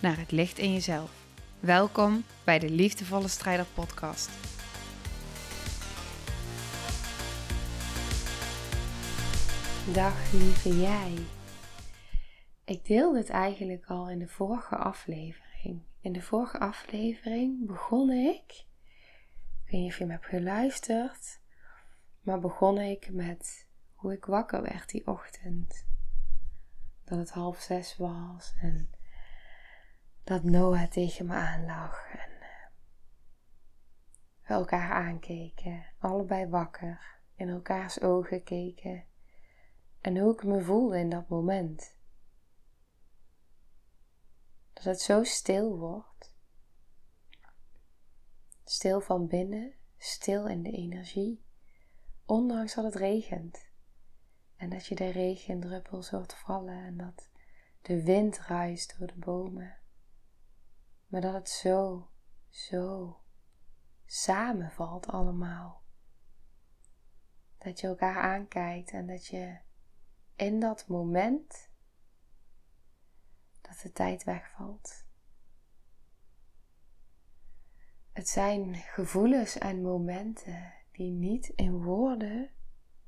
naar het licht in jezelf. Welkom bij de Liefdevolle Strijder Podcast. Dag lieve jij. Ik deelde het eigenlijk al in de vorige aflevering. In de vorige aflevering begon ik, ik weet niet of je me hebt geluisterd, maar begon ik met hoe ik wakker werd die ochtend. Dat het half zes was en dat Noah tegen me aanlag en eh, we elkaar aankeken, allebei wakker, in elkaars ogen keken en hoe ik me voelde in dat moment. Dat het zo stil wordt, stil van binnen, stil in de energie, ondanks dat het regent. En dat je de regendruppels hoort vallen en dat de wind ruist door de bomen. Maar dat het zo, zo samenvalt allemaal. Dat je elkaar aankijkt en dat je in dat moment dat de tijd wegvalt. Het zijn gevoelens en momenten die niet in woorden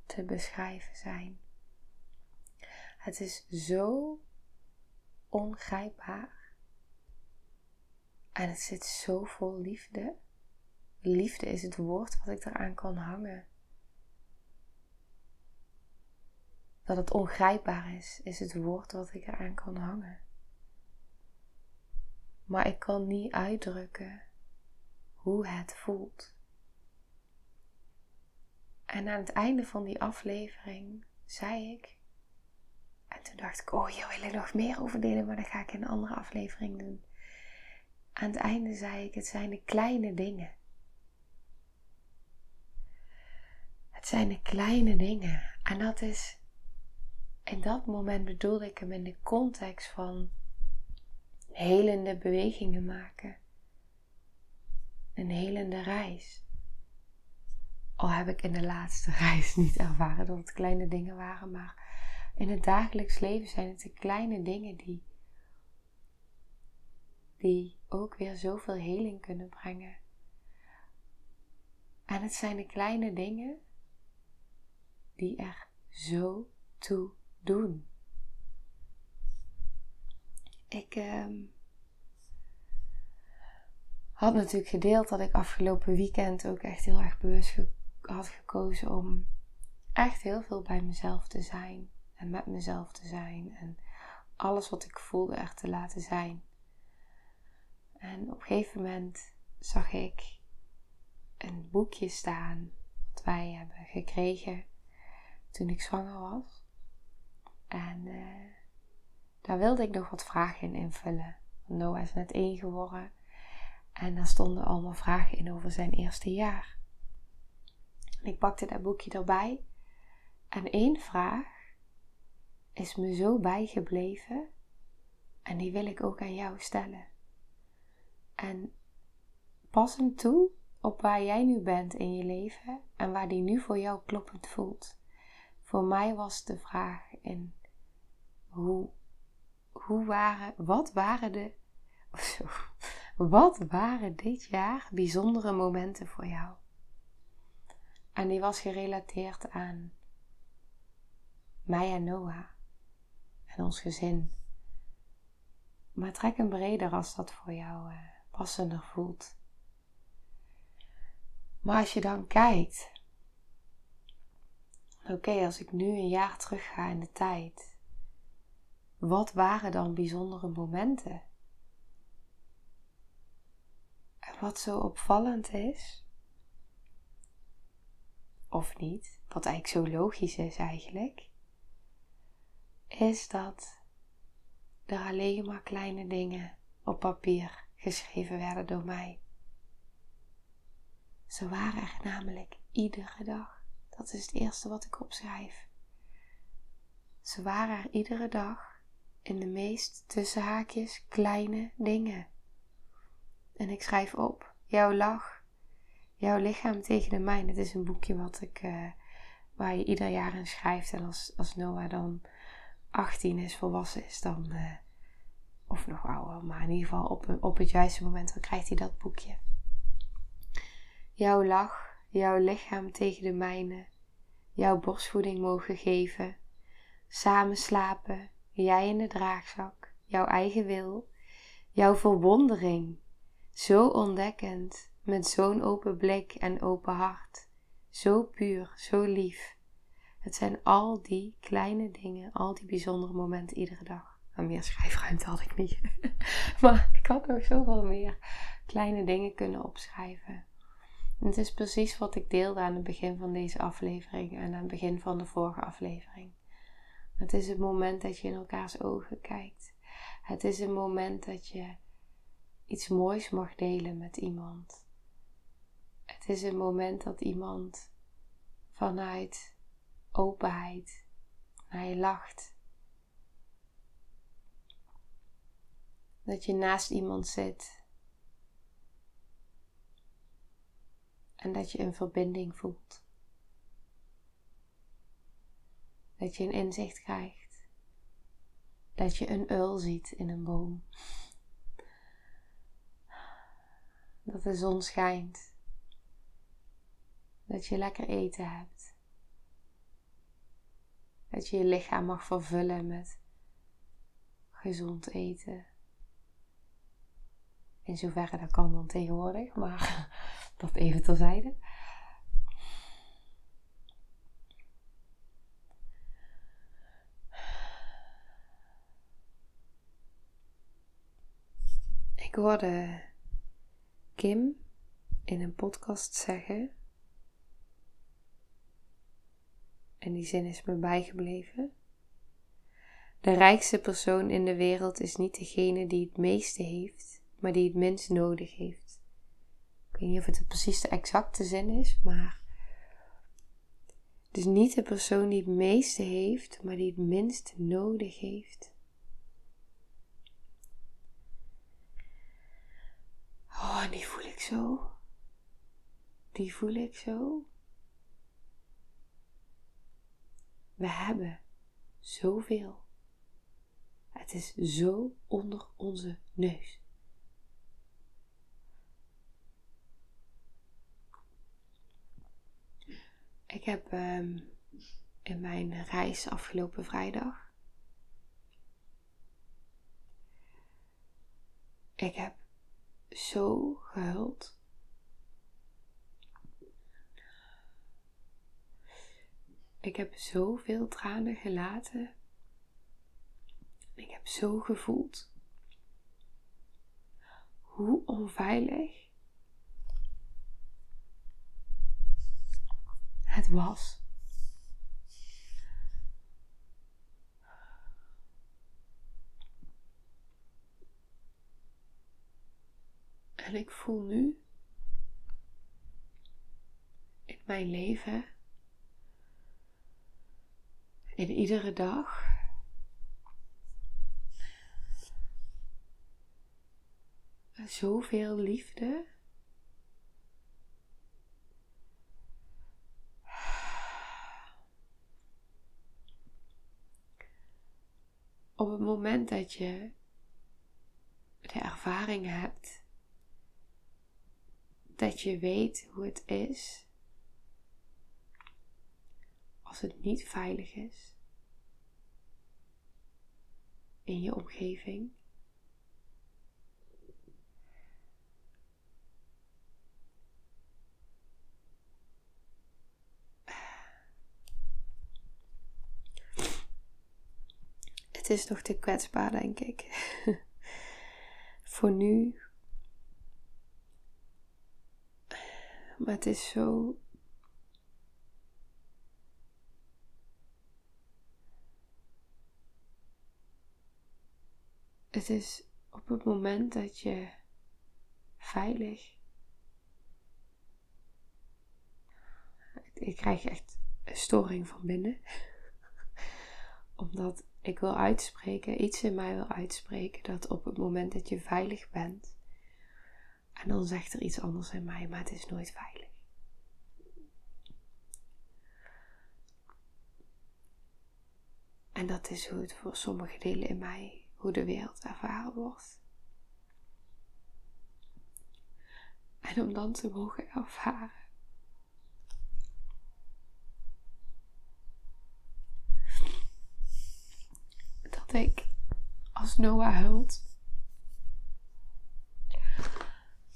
te beschrijven zijn. Het is zo ongrijpbaar. En het zit zo vol liefde. Liefde is het woord wat ik eraan kan hangen. Dat het ongrijpbaar is, is het woord wat ik eraan kan hangen. Maar ik kan niet uitdrukken hoe het voelt. En aan het einde van die aflevering zei ik en toen dacht ik, oh hier wil ik nog meer over delen, maar dat ga ik in een andere aflevering doen. Aan het einde zei ik, het zijn de kleine dingen. Het zijn de kleine dingen. En dat is, in dat moment bedoelde ik hem in de context van helende bewegingen maken. Een helende reis. Al heb ik in de laatste reis niet ervaren dat het kleine dingen waren, maar in het dagelijks leven zijn het de kleine dingen die, die ook weer zoveel heling kunnen brengen. En het zijn de kleine dingen die er zo toe doen. Ik ehm, had natuurlijk gedeeld dat ik afgelopen weekend ook echt heel erg bewust had gekozen om echt heel veel bij mezelf te zijn en met mezelf te zijn en alles wat ik voelde echt te laten zijn. En op een gegeven moment zag ik een boekje staan dat wij hebben gekregen toen ik zwanger was. En uh, daar wilde ik nog wat vragen in invullen. Noah is net één geworden. En daar stonden allemaal vragen in over zijn eerste jaar. En ik pakte dat boekje erbij. En één vraag is me zo bijgebleven en die wil ik ook aan jou stellen. En pas hem toe op waar jij nu bent in je leven en waar die nu voor jou kloppend voelt. Voor mij was de vraag in hoe, hoe waren, wat waren de, zo, wat waren dit jaar bijzondere momenten voor jou? En die was gerelateerd aan mij en Noah en ons gezin. Maar trek hem breder als dat voor jou uh, passender voelt. Maar als je dan kijkt, oké, als ik nu een jaar terug ga in de tijd, wat waren dan bijzondere momenten? En wat zo opvallend is, of niet, wat eigenlijk zo logisch is eigenlijk, is dat er alleen maar kleine dingen op papier geschreven werden door mij. Ze waren er namelijk iedere dag. Dat is het eerste wat ik opschrijf. Ze waren er iedere dag in de meest tussen haakjes kleine dingen. En ik schrijf op jouw lach, jouw lichaam tegen de mijne. Het is een boekje wat ik, uh, waar je ieder jaar in schrijft. En als, als Noah dan 18 is, volwassen is, dan, uh, of nog ouder, maar in ieder geval op, op het juiste moment, krijgt hij dat boekje. Jouw lach, jouw lichaam tegen de mijne, jouw borstvoeding mogen geven, samen slapen, jij in de draagzak, jouw eigen wil, jouw verwondering, zo ontdekkend, met zo'n open blik en open hart, zo puur, zo lief. Het zijn al die kleine dingen, al die bijzondere momenten iedere dag. Maar meer schrijfruimte had ik niet. maar ik had nog zoveel meer kleine dingen kunnen opschrijven. En het is precies wat ik deelde aan het begin van deze aflevering en aan het begin van de vorige aflevering. Het is het moment dat je in elkaars ogen kijkt. Het is een moment dat je iets moois mag delen met iemand. Het is een moment dat iemand vanuit openheid naar je lacht. Dat je naast iemand zit en dat je een verbinding voelt. Dat je een inzicht krijgt. Dat je een uil ziet in een boom. Dat de zon schijnt. Dat je lekker eten hebt. Dat je je lichaam mag vervullen met gezond eten. In zoverre dat kan dan tegenwoordig, maar dat even terzijde. Ik hoorde Kim in een podcast zeggen, en die zin is me bijgebleven. De rijkste persoon in de wereld is niet degene die het meeste heeft, maar die het minst nodig heeft. Ik weet niet of het precies de exacte zin is, maar. Dus niet de persoon die het meeste heeft, maar die het minst nodig heeft. Oh, die voel ik zo. Die voel ik zo. We hebben zoveel. Het is zo onder onze neus. Ik heb um, in mijn reis afgelopen vrijdag. Ik heb zo gehuild. Ik heb zoveel tranen gelaten. Ik heb zo gevoeld hoe onveilig het was. En ik voel nu in mijn leven, in iedere dag, zoveel liefde. Op het moment dat je de ervaring hebt dat je weet hoe het is als het niet veilig is in je omgeving. Het is nog te kwetsbaar, denk ik. Voor nu Maar het is zo. Het is op het moment dat je veilig. Ik krijg echt een storing van binnen. Omdat ik wil uitspreken, iets in mij wil uitspreken, dat op het moment dat je veilig bent. En dan zegt er iets anders in mij, maar het is nooit veilig. En dat is hoe het voor sommige delen in mij, hoe de wereld ervaren wordt. En om dan te mogen ervaren. Ik als Noah hult.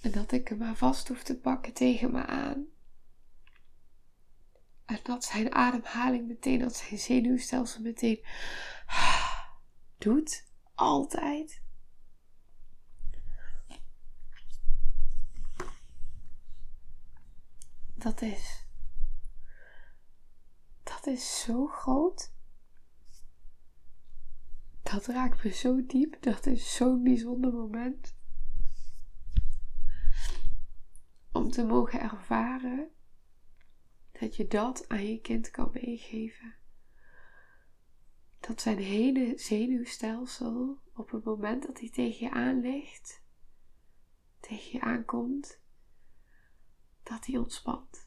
En dat ik hem maar vast hoef te pakken tegen me aan. En dat zijn ademhaling meteen, dat zijn zenuwstelsel meteen doet. Altijd. Dat is. Dat is zo groot. Dat raakt me zo diep. Dat is zo'n bijzonder moment. Om te mogen ervaren dat je dat aan je kind kan meegeven. Dat zijn hele zenuwstelsel op het moment dat hij tegen je aan ligt, tegen je aankomt, dat hij ontspant.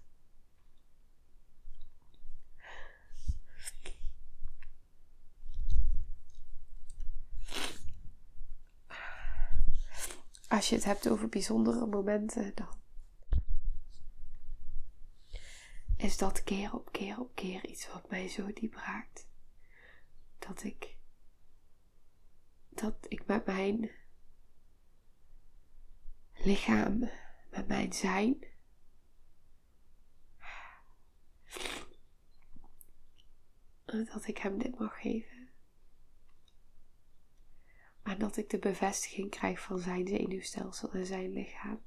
Als je het hebt over bijzondere momenten, dan is dat keer op keer op keer iets wat mij zo diep raakt. Dat ik, dat ik met mijn lichaam, met mijn zijn, dat ik hem dit mag geven. Dat ik de bevestiging krijg van zijn zenuwstelsel en zijn lichaam.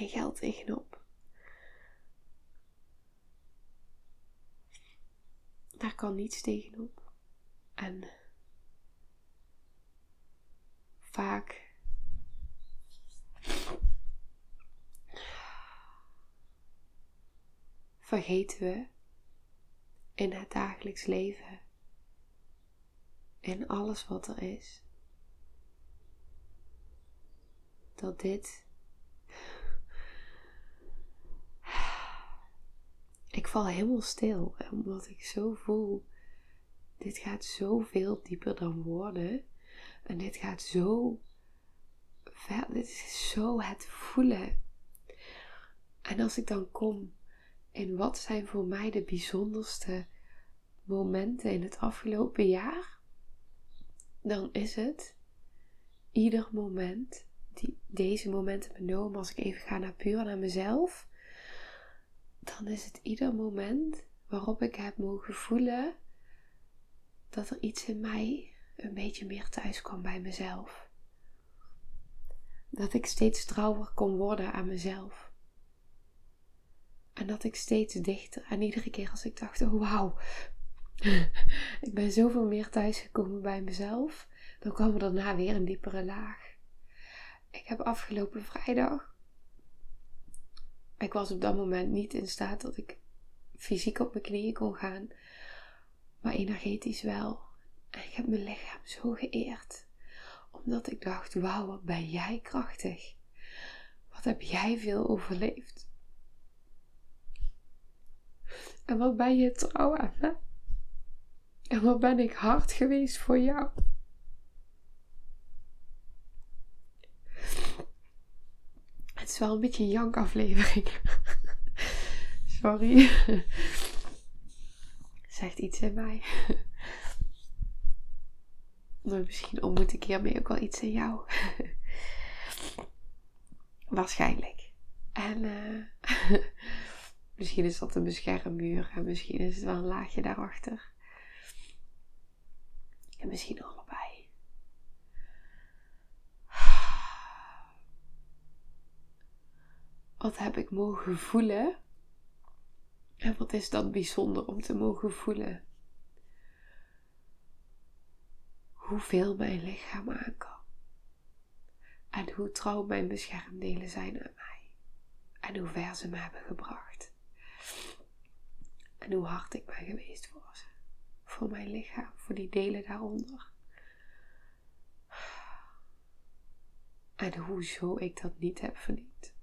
geen geld tegenop. Daar kan niets tegenop. En vaak vergeten we in het dagelijks leven, in alles wat er is, dat dit ik val helemaal stil. Omdat ik zo voel. Dit gaat zoveel dieper dan woorden. En dit gaat zo ver. Dit is zo het voelen. En als ik dan kom in wat zijn voor mij de bijzonderste momenten in het afgelopen jaar, dan is het ieder moment, die, deze momenten benomen als ik even ga naar puur naar mezelf, dan is het ieder moment waarop ik heb mogen voelen dat er iets in mij een beetje meer thuis kwam bij mezelf. Dat ik steeds trouwer kon worden aan mezelf. En dat ik steeds dichter. En iedere keer als ik dacht, oh wauw, ik ben zoveel meer thuisgekomen bij mezelf, dan kwam er daarna weer een diepere laag. Ik heb afgelopen vrijdag ik was op dat moment niet in staat dat ik fysiek op mijn knieën kon gaan, maar energetisch wel. En ik heb mijn lichaam zo geëerd, omdat ik dacht: wauw, wat ben jij krachtig? Wat heb jij veel overleefd? En wat ben je trouw aan? En wat ben ik hard geweest voor jou? Het is wel een beetje een jankaflevering. Sorry. Zegt iets in mij. Maar misschien ontmoet ik hiermee ook wel iets in jou. Waarschijnlijk. En uh, misschien is dat een beschermmuur en misschien is het wel een laagje daarachter. En misschien allebei. wat heb ik mogen voelen? En wat is dat bijzonder om te mogen voelen? hoeveel mijn lichaam aan kan. En hoe trouw mijn beschermdelen zijn aan mij. En hoe ver ze me hebben gebracht. En hoe hard ik ben geweest ze. Voor mijn lichaam, voor die delen daaronder. En hoezo ik dat niet heb verdiend.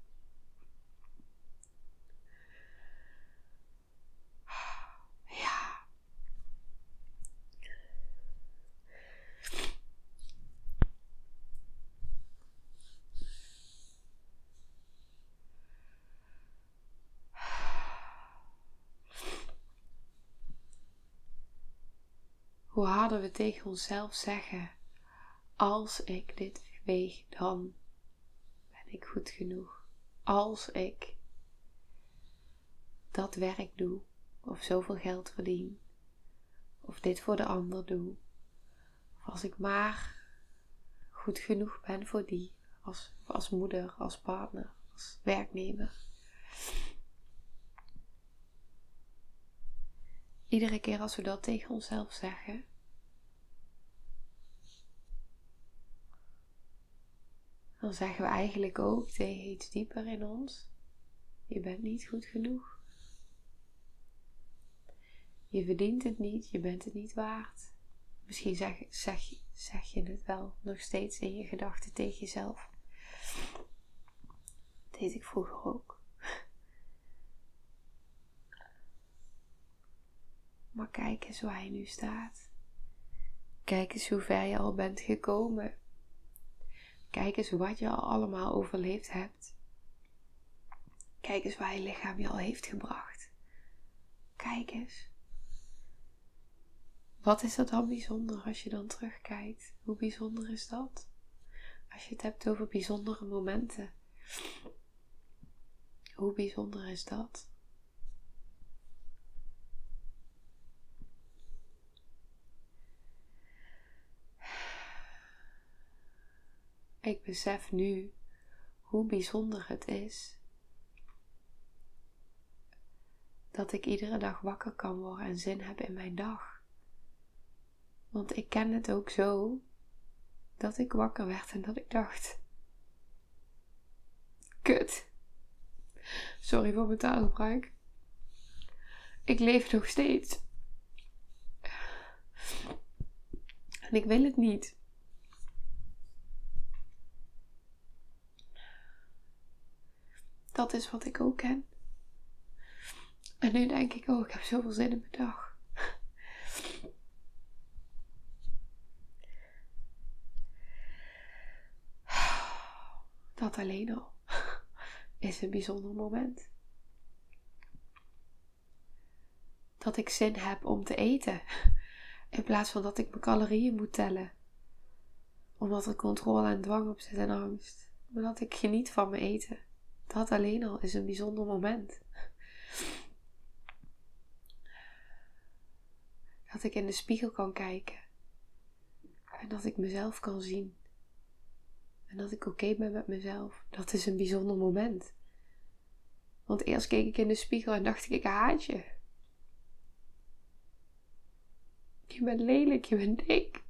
Hoe harder we tegen onszelf zeggen: Als ik dit weeg, dan ben ik goed genoeg. Als ik dat werk doe, of zoveel geld verdien, of dit voor de ander doe, of als ik maar goed genoeg ben voor die, als, als moeder, als partner, als werknemer. Iedere keer als we dat tegen onszelf zeggen, dan zeggen we eigenlijk ook tegen iets dieper in ons: Je bent niet goed genoeg. Je verdient het niet, je bent het niet waard. Misschien zeg, zeg, zeg je het wel nog steeds in je gedachten tegen jezelf. Dat deed ik vroeger ook. Maar kijk eens waar je nu staat. Kijk eens hoe ver je al bent gekomen. Kijk eens wat je al allemaal overleefd hebt. Kijk eens waar je lichaam je al heeft gebracht. Kijk eens. Wat is dat dan bijzonder als je dan terugkijkt? Hoe bijzonder is dat? Als je het hebt over bijzondere momenten. Hoe bijzonder is dat? Ik besef nu hoe bijzonder het is dat ik iedere dag wakker kan worden en zin heb in mijn dag. Want ik ken het ook zo dat ik wakker werd en dat ik dacht: Kut. Sorry voor mijn taalgebruik. Ik leef nog steeds. En ik wil het niet. Dat is wat ik ook ken. En nu denk ik, oh, ik heb zoveel zin in mijn dag. Dat alleen al is een bijzonder moment. Dat ik zin heb om te eten. In plaats van dat ik mijn calorieën moet tellen. Omdat er controle en dwang op zit en angst. Maar dat ik geniet van mijn eten. Dat alleen al is een bijzonder moment. Dat ik in de spiegel kan kijken. En dat ik mezelf kan zien. En dat ik oké ben met mezelf. Dat is een bijzonder moment. Want eerst keek ik in de spiegel en dacht ik, ik haat je. Je bent lelijk, je bent dik.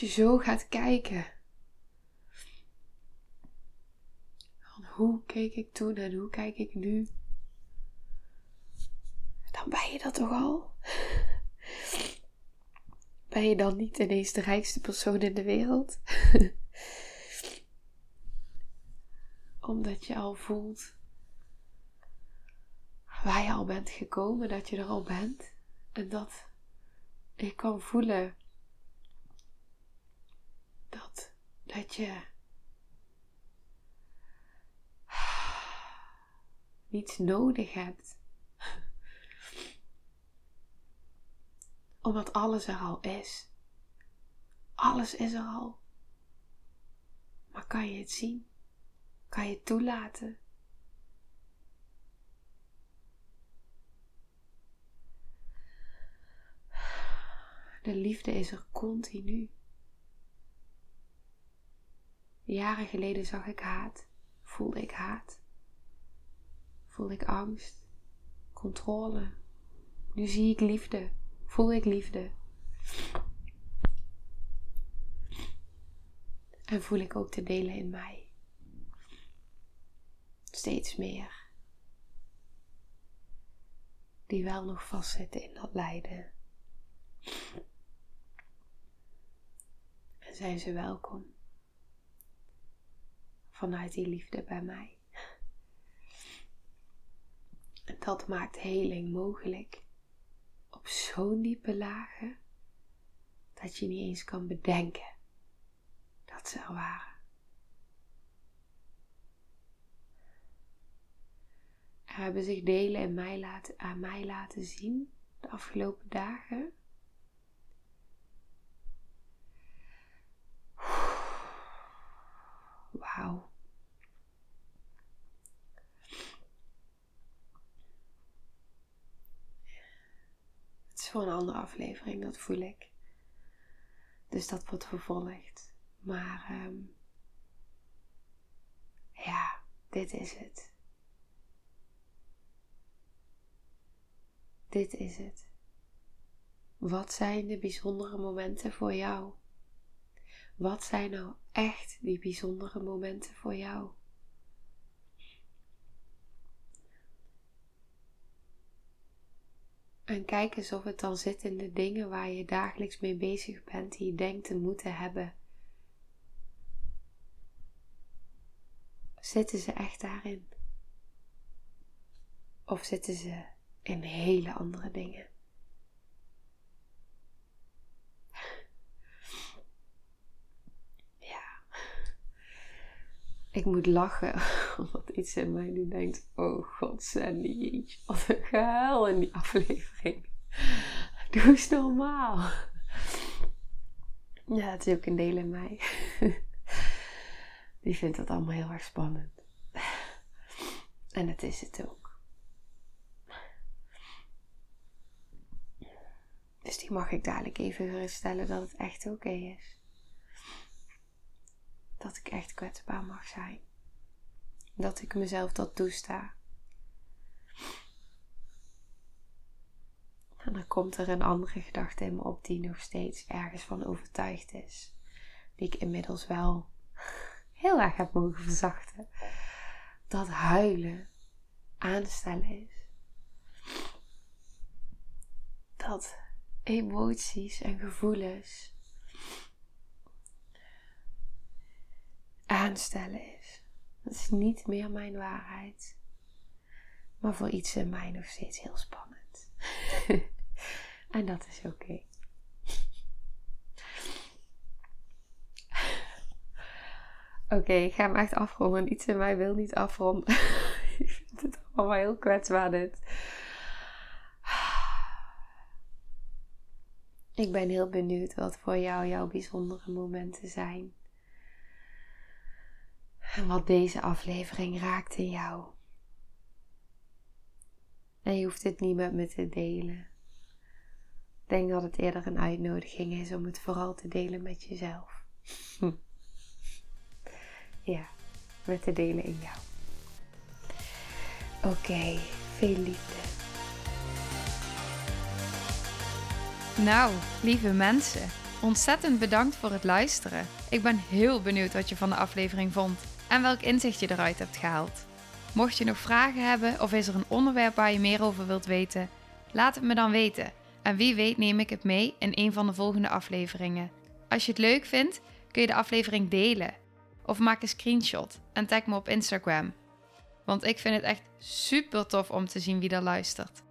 Als je zo gaat kijken. hoe keek ik toen en hoe kijk ik nu? Dan ben je dat toch al? Ben je dan niet ineens de rijkste persoon in de wereld? Omdat je al voelt waar je al bent gekomen, dat je er al bent. En dat ik kan voelen dat, dat je niets nodig hebt. Omdat alles er al is. Alles is er al. Maar kan je het zien? Kan je het toelaten? De liefde is er continu. Jaren geleden zag ik haat voelde ik haat. Voelde ik angst, controle. Nu zie ik liefde, voel ik liefde. En voel ik ook de delen in mij. Steeds meer. Die wel nog vastzitten in dat lijden. En zijn ze welkom. Vanuit die liefde bij mij. Dat maakt heling mogelijk. Op zo'n diepe lagen dat je niet eens kan bedenken dat ze er waren. Er hebben zich delen in mij laten, aan mij laten zien de afgelopen dagen. Het is voor een andere aflevering, dat voel ik. Dus dat wordt vervolgd. Maar um, ja, dit is het. Dit is het. Wat zijn de bijzondere momenten voor jou? Wat zijn nou echt die bijzondere momenten voor jou? En kijk eens of het dan zit in de dingen waar je dagelijks mee bezig bent, die je denkt te moeten hebben. Zitten ze echt daarin? Of zitten ze in hele andere dingen? Ja. Ik moet lachen, omdat iets in mij nu denkt: Oh god, Sandy, wat een gehuil in die aflevering. Doe eens normaal. Ja, het is ook een deel in mij. Die vindt dat allemaal heel erg spannend. En het is het ook. Dus die mag ik dadelijk even geruststellen dat het echt oké is. Dat ik echt kwetsbaar mag zijn. Dat ik mezelf dat toesta. En dan komt er een andere gedachte in me op die nog steeds ergens van overtuigd is. Die ik inmiddels wel heel erg heb mogen verzachten. Dat huilen aanstellen is. Dat emoties en gevoelens aanstellen is. Dat is niet meer mijn waarheid. Maar voor iets in mij nog steeds heel spannend. en dat is oké. Oké, ik ga hem echt afronden. Iets in mij wil niet afronden. ik vind het allemaal heel kwetsbaar dit. Ik ben heel benieuwd wat voor jou jouw bijzondere momenten zijn. En wat deze aflevering raakt in jou. En je hoeft het niet met me te delen. Ik denk dat het eerder een uitnodiging is om het vooral te delen met jezelf. ja, met te delen in jou. Oké, veel liefde. Nou, lieve mensen, ontzettend bedankt voor het luisteren. Ik ben heel benieuwd wat je van de aflevering vond en welk inzicht je eruit hebt gehaald. Mocht je nog vragen hebben of is er een onderwerp waar je meer over wilt weten, laat het me dan weten. En wie weet neem ik het mee in een van de volgende afleveringen. Als je het leuk vindt, kun je de aflevering delen of maak een screenshot en tag me op Instagram. Want ik vind het echt super tof om te zien wie er luistert.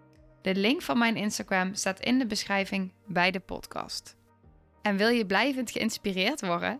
De link van mijn Instagram staat in de beschrijving bij de podcast. En wil je blijvend geïnspireerd worden?